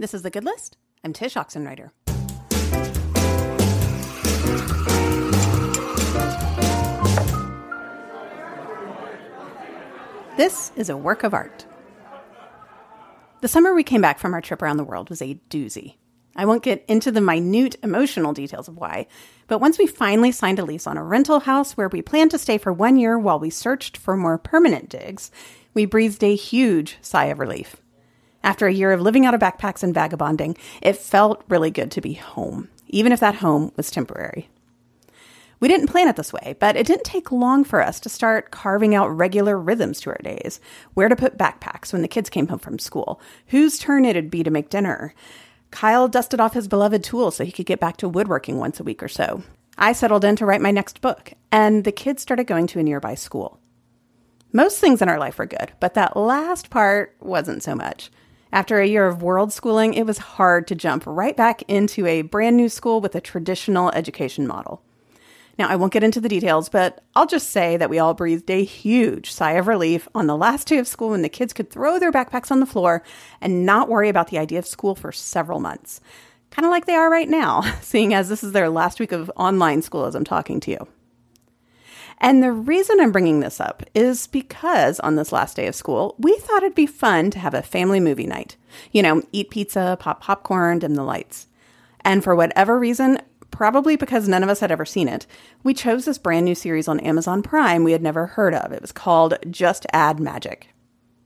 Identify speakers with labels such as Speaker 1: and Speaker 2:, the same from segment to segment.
Speaker 1: This is The Good List. I'm Tsh Oxenreider. This is a work of art. The summer we came back from our trip around the world was a doozy. I won't get into the minute emotional details of why, but once we finally signed a lease on a rental house where we planned to stay for one year while we searched for more permanent digs, we breathed a huge sigh of relief. After a year of living out of backpacks and vagabonding, it felt really good to be home, even if that home was temporary. We didn't plan it this way, but it didn't take long for us to start carving out regular rhythms to our days. Where to put backpacks when the kids came home from school, whose turn it'd be to make dinner. Kyle dusted off his beloved tools so he could get back to woodworking once a week or so. I settled in to write my next book, and the kids started going to a nearby school. Most things in our life were good, but that last part wasn't so much. After a year of world schooling, it was hard to jump right back into a brand new school with a traditional education model. Now, I won't get into the details, but I'll just say that we all breathed a huge sigh of relief on the last day of school when the kids could throw their backpacks on the floor and not worry about the idea of school for several months. Kind of like they are right now, seeing as this is their last week of online school as I'm talking to you. And the reason I'm bringing this up is because on this last day of school, we thought it'd be fun to have a family movie night. You know, eat pizza, pop popcorn, dim the lights. And for whatever reason, probably because none of us had ever seen it, we chose this brand new series on Amazon Prime we had never heard of. It was called Just Add Magic.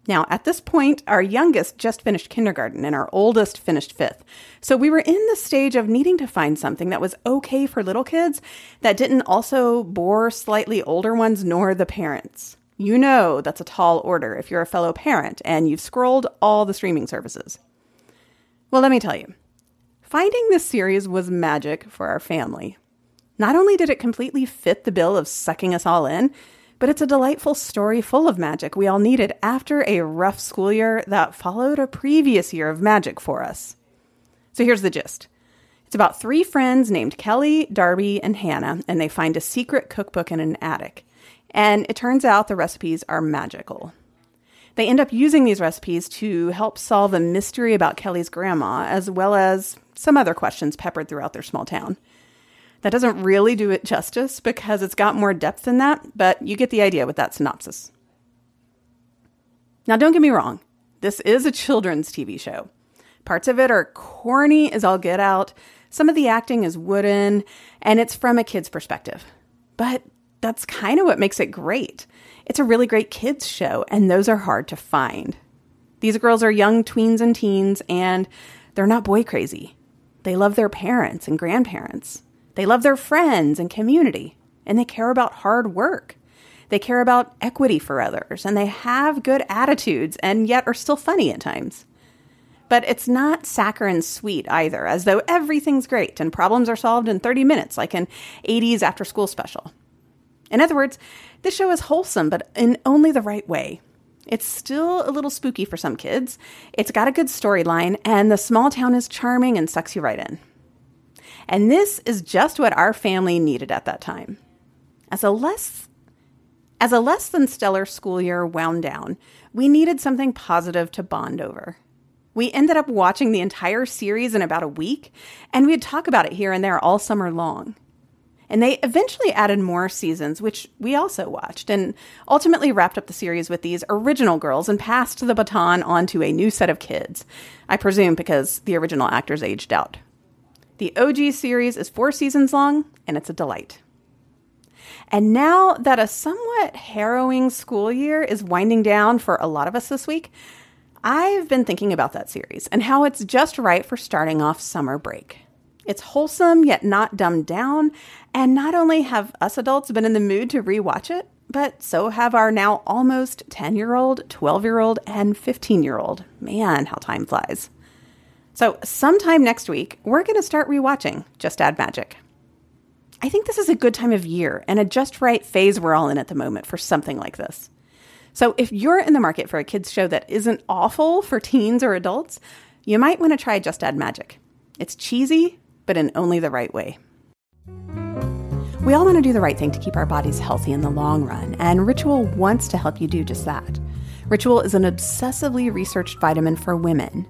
Speaker 1: Now, at this point, our youngest just finished kindergarten and our oldest finished fifth. So we were in the stage of needing to find something that was okay for little kids that didn't also bore slightly older ones nor the parents. You know that's a tall order if you're a fellow parent and you've scrolled all the streaming services. Well, let me tell you, finding this series was magic for our family. Not only did it completely fit the bill of sucking us all in, but it's a delightful story full of magic we all needed after a rough school year that followed a previous year of magic for us. So here's the gist it's about three friends named Kelly, Darby, and Hannah, and they find a secret cookbook in an attic. And it turns out the recipes are magical. They end up using these recipes to help solve a mystery about Kelly's grandma, as well as some other questions peppered throughout their small town. That doesn't really do it justice because it's got more depth than that, but you get the idea with that synopsis. Now, don't get me wrong, this is a children's TV show. Parts of it are corny as all get out, some of the acting is wooden, and it's from a kid's perspective. But that's kind of what makes it great. It's a really great kids' show, and those are hard to find. These girls are young tweens and teens, and they're not boy crazy. They love their parents and grandparents. They love their friends and community, and they care about hard work. They care about equity for others, and they have good attitudes and yet are still funny at times. But it's not saccharine sweet either, as though everything's great and problems are solved in 30 minutes, like an 80s after school special. In other words, this show is wholesome, but in only the right way. It's still a little spooky for some kids. It's got a good storyline, and the small town is charming and sucks you right in. And this is just what our family needed at that time. As a less as a less than stellar school year wound down, we needed something positive to bond over. We ended up watching the entire series in about a week, and we'd talk about it here and there all summer long. And they eventually added more seasons, which we also watched, and ultimately wrapped up the series with these original girls and passed the baton on to a new set of kids. I presume because the original actors aged out. The OG series is four seasons long, and it's a delight. And now that a somewhat harrowing school year is winding down for a lot of us this week, I've been thinking about that series and how it's just right for starting off summer break. It's wholesome yet not dumbed down, and not only have us adults been in the mood to rewatch it, but so have our now almost 10 year old, 12 year old, and 15 year old. Man, how time flies. So, sometime next week, we're going to start rewatching Just Add Magic. I think this is a good time of year and a just right phase we're all in at the moment for something like this. So, if you're in the market for a kids' show that isn't awful for teens or adults, you might want to try Just Add Magic. It's cheesy, but in only the right way. We all want to do the right thing to keep our bodies healthy in the long run, and Ritual wants to help you do just that. Ritual is an obsessively researched vitamin for women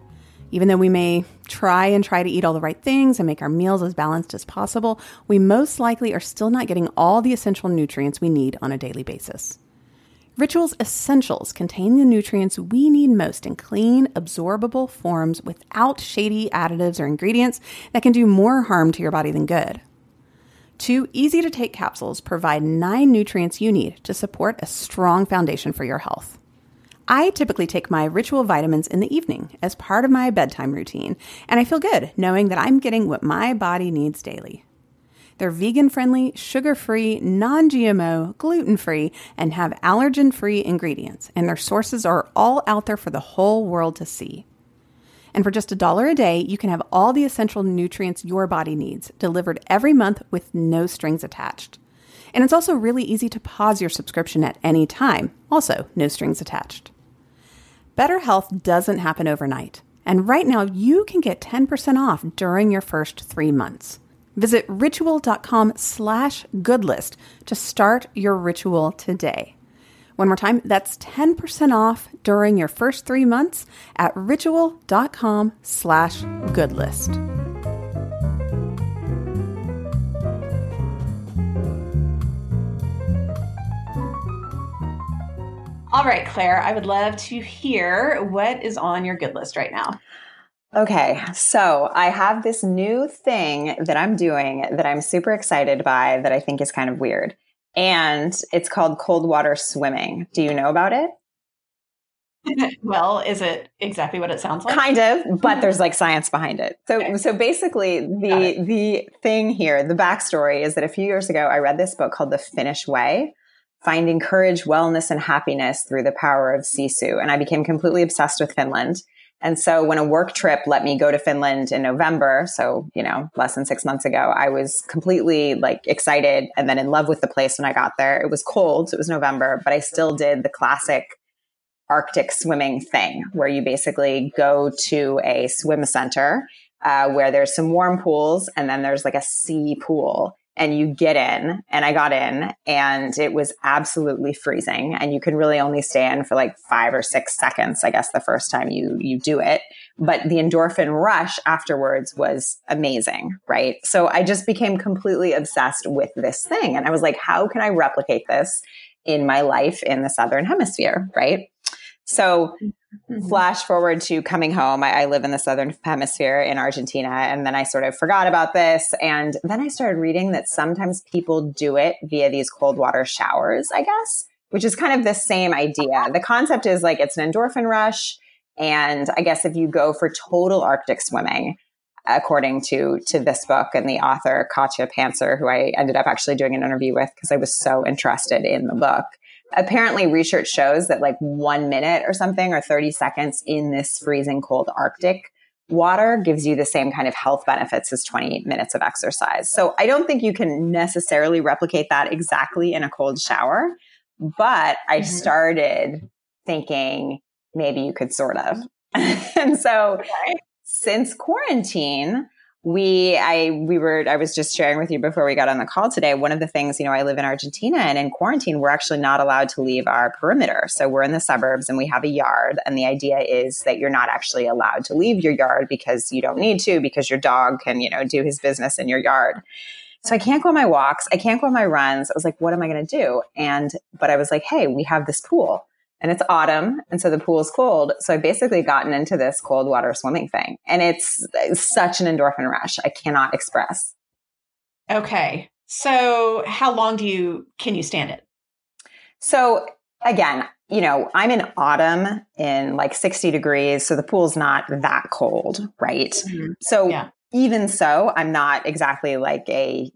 Speaker 1: Even though we may try and try to eat all the right things and make our meals as balanced as possible, we most likely are still not getting all the essential nutrients we need on a daily basis. Rituals Essentials contain the nutrients we need most in clean, absorbable forms without shady additives or ingredients that can do more harm to your body than good. Two easy to take capsules provide nine nutrients you need to support a strong foundation for your health. I typically take my ritual vitamins in the evening as part of my bedtime routine, and I feel good knowing that I'm getting what my body needs daily. They're vegan friendly, sugar free, non GMO, gluten free, and have allergen free ingredients, and their sources are all out there for the whole world to see. And for just a dollar a day, you can have all the essential nutrients your body needs delivered every month with no strings attached. And it's also really easy to pause your subscription at any time, also no strings attached. Better health doesn't happen overnight, and right now you can get 10% off during your first three months. Visit ritual.com slash goodlist to start your ritual today. One more time, that's 10% off during your first three months at ritual.com slash goodlist. All right, Claire, I would love to hear what is on your good list right now.
Speaker 2: Okay, so I have this new thing that I'm doing that I'm super excited by that I think is kind of weird. And it's called cold water swimming. Do you know about it?
Speaker 1: well, is it exactly what it sounds like?
Speaker 2: Kind of, but there's like science behind it. So okay. so basically the the thing here, the backstory is that a few years ago I read this book called The Finnish Way finding courage, wellness, and happiness through the power of Sisu. And I became completely obsessed with Finland. And so when a work trip let me go to Finland in November, so, you know, less than six months ago, I was completely like excited and then in love with the place when I got there. It was cold. It was November, but I still did the classic Arctic swimming thing where you basically go to a swim center uh, where there's some warm pools and then there's like a sea pool and you get in and I got in and it was absolutely freezing and you can really only stay in for like 5 or 6 seconds I guess the first time you you do it. But the endorphin rush afterwards was amazing right? So I just became completely obsessed with this thing and I was like how can I replicate this in my life in the southern hemisphere right so Mm-hmm. Flash forward to coming home. I, I, live in the southern hemisphere in Argentina, and then I sort of forgot about this. And then I started reading that sometimes people do it via these cold water showers, I guess, which is kind of the same idea. The concept is like it's an endorphin rush. And I guess if you go for total Arctic swimming, according to to this book and the author Katja Pantzar, who I ended up actually doing an interview with because I was so interested in the book apparently research shows that like one minute or something or 30 seconds in this freezing cold Arctic water gives you the same kind of health benefits as 20 minutes of exercise. So I don't think you can necessarily replicate that exactly in a cold shower, but I mm-hmm. started thinking maybe you could sort of. and so since quarantine, we i we were i was just sharing with you before we got on the call today one of the things you know i live in argentina and in quarantine we're actually not allowed to leave our perimeter so we're in the suburbs and we have a yard and the idea is that you're not actually allowed to leave your yard because you don't need to because your dog can you know do his business in your yard so I can't go on my walks. I can't go on my runs. I was like, what am I going to do? And, but I was like, hey, we have this pool and it's autumn and so the pool is cold. So i've basically gotten into this cold water swimming thing and it's, it's such an endorphin rush. I cannot express.
Speaker 1: Okay. So how long do you can you stand it?
Speaker 2: So again you know i'm in autumn in like 60 degrees so the pool's not that cold right? Mm-hmm. so yeah even so, I'm not exactly like a,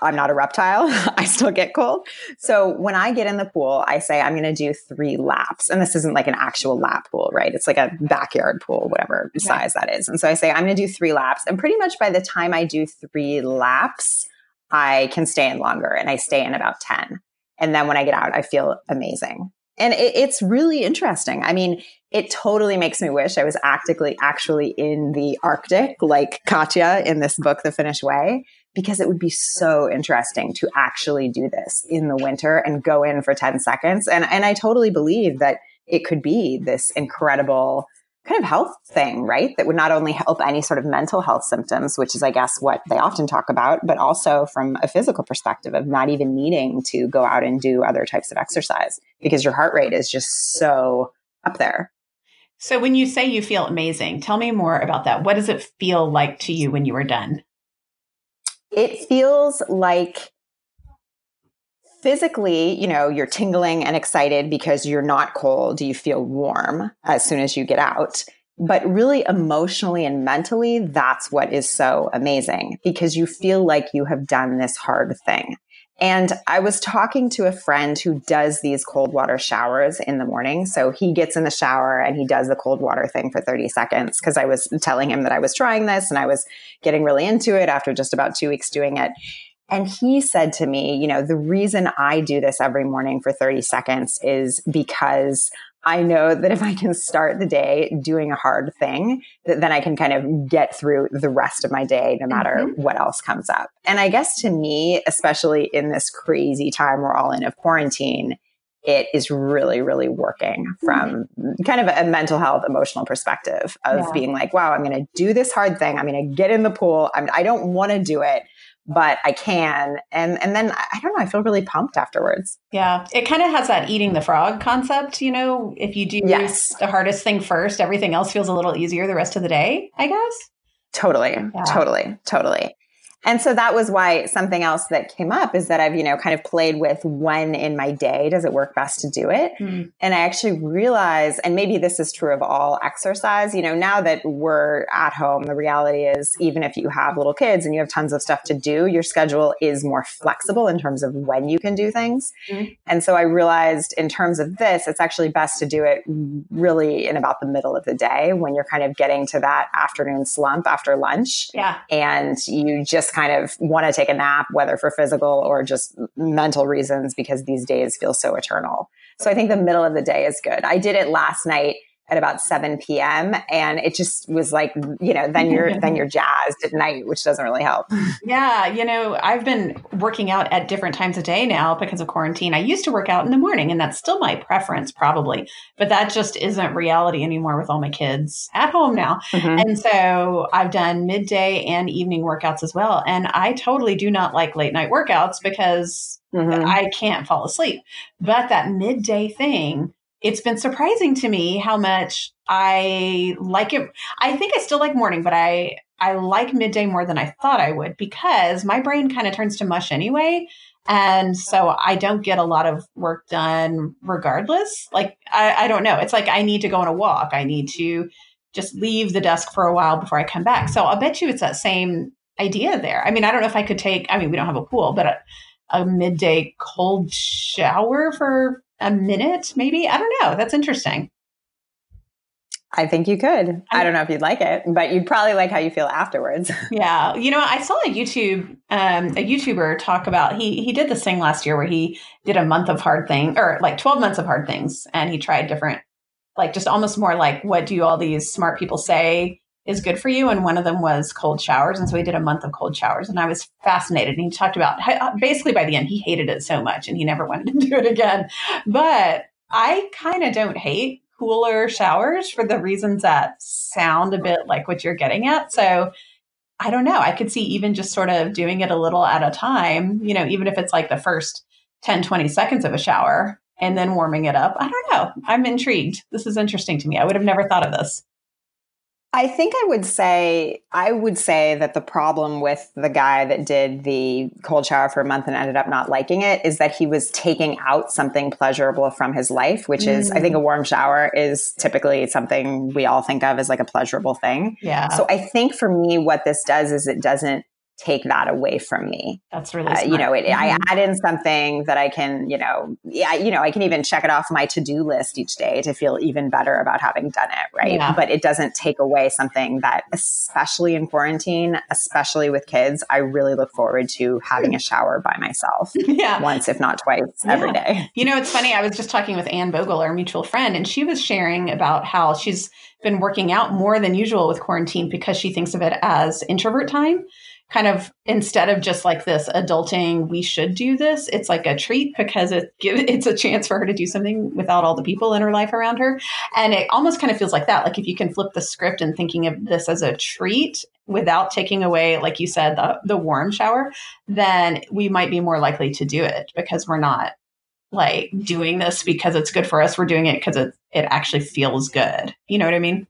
Speaker 2: I'm not a reptile. I still get cold. So when I get in the pool, I say I'm going to do three laps. And this isn't like an actual lap pool, right? It's like a backyard pool, whatever okay. size that is. And so I say I'm going to do three laps. And pretty much by the time I do three laps, I can stay in longer and I stay in about 10. And then when I get out, I feel amazing. And it, it's really interesting. I mean, it totally makes me wish I was actively actually in the Arctic, like Katja in this book, The Finnish Way, because it would be so interesting to actually do this in the winter and go in for 10 seconds. And, and I totally believe that it could be this incredible kind of health thing, right? That would not only help any sort of mental health symptoms, which is, I guess, what they often talk about, but also from a physical perspective of not even needing to go out and do other types of exercise because your heart rate is just so up there.
Speaker 1: So, when you say you feel amazing, tell me more about that. What does it feel like to you when you are done?
Speaker 2: It feels like physically, you know, you're tingling and excited because you're not cold. You feel warm as soon as you get out. But really emotionally and mentally, that's what is so amazing because you feel like you have done this hard thing. And I was talking to a friend who does these cold water showers in the morning. So he gets in the shower and he does the cold water thing for 30 seconds because I was telling him that I was trying this and I was getting really into it after just about two weeks doing it. And he said to me, you know, the reason I do this every morning for 30 seconds is because I know that if I can start the day doing a hard thing, that then I can kind of get through the rest of my day, no matter mm-hmm. what else comes up. And I guess to me, especially in this crazy time we're all in of quarantine, it is really, really working from mm-hmm. kind of a mental health, emotional perspective of yeah. being like, wow, I'm going to do this hard thing. I'm going to get in the pool. I'm, I do not want to do it, but I can. And and then I don't know, I feel really pumped afterwards.
Speaker 1: Yeah. It kind of has that eating the frog concept, you know, if you do yes. the hardest thing first, everything else feels a little easier the rest of the day, I guess.
Speaker 2: Totally. Yeah. Totally. Totally. And so that was why something else that came up is that I've, you know, kind of played with when in my day does it work best to do it. Mm. And I actually realize, and maybe this is true of all exercise, you know, now that we're at home, the reality is even if you have little kids and you have tons of stuff to do, your schedule is more flexible in terms of when you can do things. Mm. And so I realized in terms of this, it's actually best to do it really in about the middle of the day when you're kind of getting to that afternoon slump after lunch.
Speaker 1: Yeah.
Speaker 2: And you just kind of want to take a nap, whether for physical or just mental reasons, because these days feel so eternal. So I think the middle of the day is good. I did it last night at about 7 p.m. and it just was like, you know, then you're then you're jazzed at night, which doesn't really help.
Speaker 1: Yeah, you know, I've been working out at different times of day now because of quarantine. I used to work out in the morning and that's still my preference probably, but that just isn't reality anymore with all my kids at home now. Mm-hmm. And so I've done midday and evening workouts as well. And I totally do not like late night workouts because mm-hmm. I can't fall asleep. But that midday thing it's been surprising to me how much I like it. I think I still like morning, but I I like midday more than I thought I would because my brain kind of turns to mush anyway. And so I don't get a lot of work done regardless. Like, I, I don't know. It's like I need to go on a walk. I need to just leave the desk for a while before I come back. So I'll bet you it's that same idea there. I mean, I don't know if I could take, I mean, we don't have a pool, but a, a midday cold shower for a minute, maybe. I don't know. That's interesting.
Speaker 2: I think you could. I, don't know if you'd like it, but you'd probably like how you feel afterwards.
Speaker 1: yeah, you know, I saw a YouTube um, a YouTuber talk about he he did this thing last year where he did a month of hard thing or like twelve months of hard things, and he tried different, like just almost more like what do all these smart people say is good for you. And one of them was cold showers. And so he did a month of cold showers. And I was fascinated. And he talked about uh, basically by the end, he hated it so much and he never wanted to do it again. But I kind of don't hate cooler showers for the reasons that sound a bit like what you're getting at. So I don't know. I could see even just sort of doing it a little at a time, you know, even if it's like the first 10, 20 seconds of a shower and then warming it up. I don't know. I'm intrigued. This is interesting to me. I would have never thought of this.
Speaker 2: I think I would say I would say that the problem with the guy that did the cold shower for a month and ended up not liking it is that he was taking out something pleasurable from his life, which mm. is I think a mm. warm shower is typically something we all think of as like a pleasurable thing.
Speaker 1: Yeah.
Speaker 2: So I think for me what this does is it doesn't take that away from
Speaker 1: me. That's really, uh,
Speaker 2: you know, it, mm-hmm. I add in something that I can, you know, yeah, you know, I can even check it off my to do list each day to feel even better about having done it, right? Yeah. But it doesn't take away something that, especially in quarantine, especially with kids, I really look forward to having a shower by myself.
Speaker 1: yeah,
Speaker 2: once if not twice yeah. every day.
Speaker 1: You know, it's funny. I was just talking with Anne Bogel, our mutual friend, and she was sharing about how she's been working out more than usual with quarantine because she thinks of it as introvert time kind of instead of just like this adulting we should do this it's like a treat because it give, it's a chance for her to do something without all the people in her life around her. And it almost kind of feels like that like if you can flip the script and thinking of this as a treat without taking away like you said the, the warm shower then we might be more likely to do it because we're not like doing this because it's good for us. We're doing it because it, it actually feels good. You know what i mean?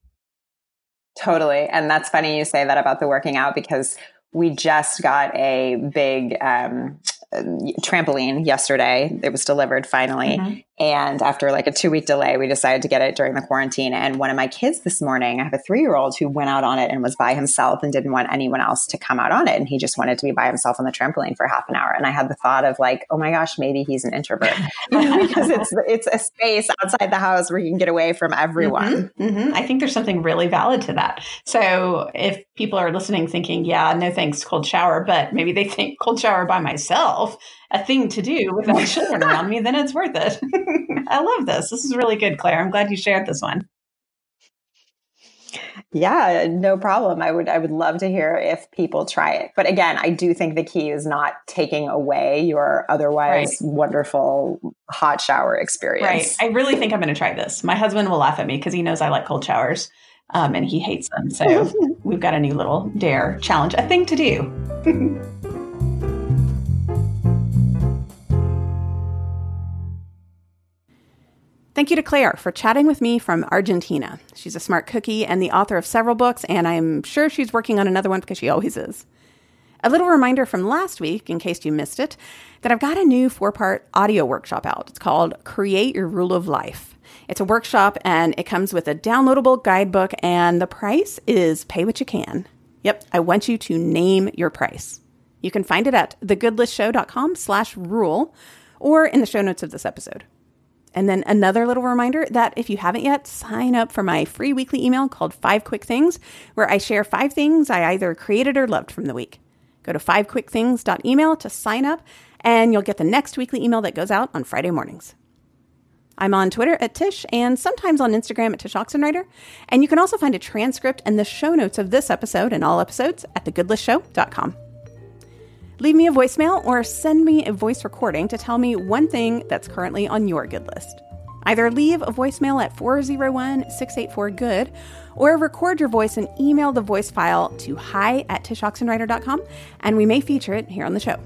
Speaker 2: Totally. And that's funny you say that about the working out because we just got a big um, trampoline yesterday. It was delivered finally. Mm-hmm. And after like a two week delay, we decided to get it during the quarantine. And one of my kids this morning, I have a three year old who went out on it and was by himself and didn't want anyone else to come out on it. And he just wanted to be by himself on the trampoline for half an hour. And I had the thought of like, oh my gosh, maybe he's an introvert because it's, it's a space outside the house where you can get away from everyone.
Speaker 1: Mm-hmm. Mm-hmm. I think there's something really valid to that. So if people are listening thinking, yeah, no thanks, cold shower, but maybe they think cold shower by myself, a thing to do with without children around me, then it's worth it. I love this. This is really good, Claire. I'm glad you shared this one.
Speaker 2: Yeah, no problem. I would I would love to hear if people try it. But again, I do think the key is not taking away your otherwise right. wonderful hot shower experience.
Speaker 1: Right. I really think I'm going to try this. My husband will laugh at me because he knows I like cold showers. Um, and he hates them. So we've got a new little dare challenge, a thing to do. Thank you to Claire for chatting with me from Argentina. She's a smart cookie and the author of several books, and I'm sure she's working on another one because she always is. A little reminder from last week, in case you missed it, that I've got a new four part audio workshop out. It's called Create Your Rule of Life. It's a workshop and it comes with a downloadable guidebook, and the price is pay what you can. Yep, I want you to name your price. You can find it at thegoodlistshow.com slash rule or in the show notes of this episode. And then another little reminder that if you haven't yet, sign up for my free weekly email called Five Quick Things, where I share five things I either created or loved from the week. Go to fivequickthings.email to sign up, and you'll get the next weekly email that goes out on Friday mornings. I'm on Twitter at Tsh and sometimes on Instagram at Tsh Oxenreider. And you can also find a transcript and the show notes of this episode and all episodes at thegoodlistshow.com. Leave me a voicemail or send me a voice recording to tell me one thing that's currently on your good list. Either leave a voicemail at 401 684 GOOD or record your voice and email the voice file to hi at tshoxenreider.com and we may feature it here on the show.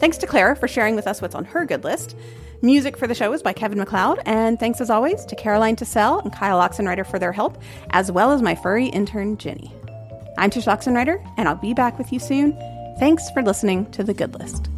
Speaker 1: Thanks to Clara for sharing with us what's on her good list. Music for the show is by Kevin MacLeod, and thanks as always to Caroline Tassell and Kyle Oxenreider for their help, as well as my furry intern, Jenny. I'm Tsh Oxenreider, and I'll be back with you soon Thanks for listening to The Good List.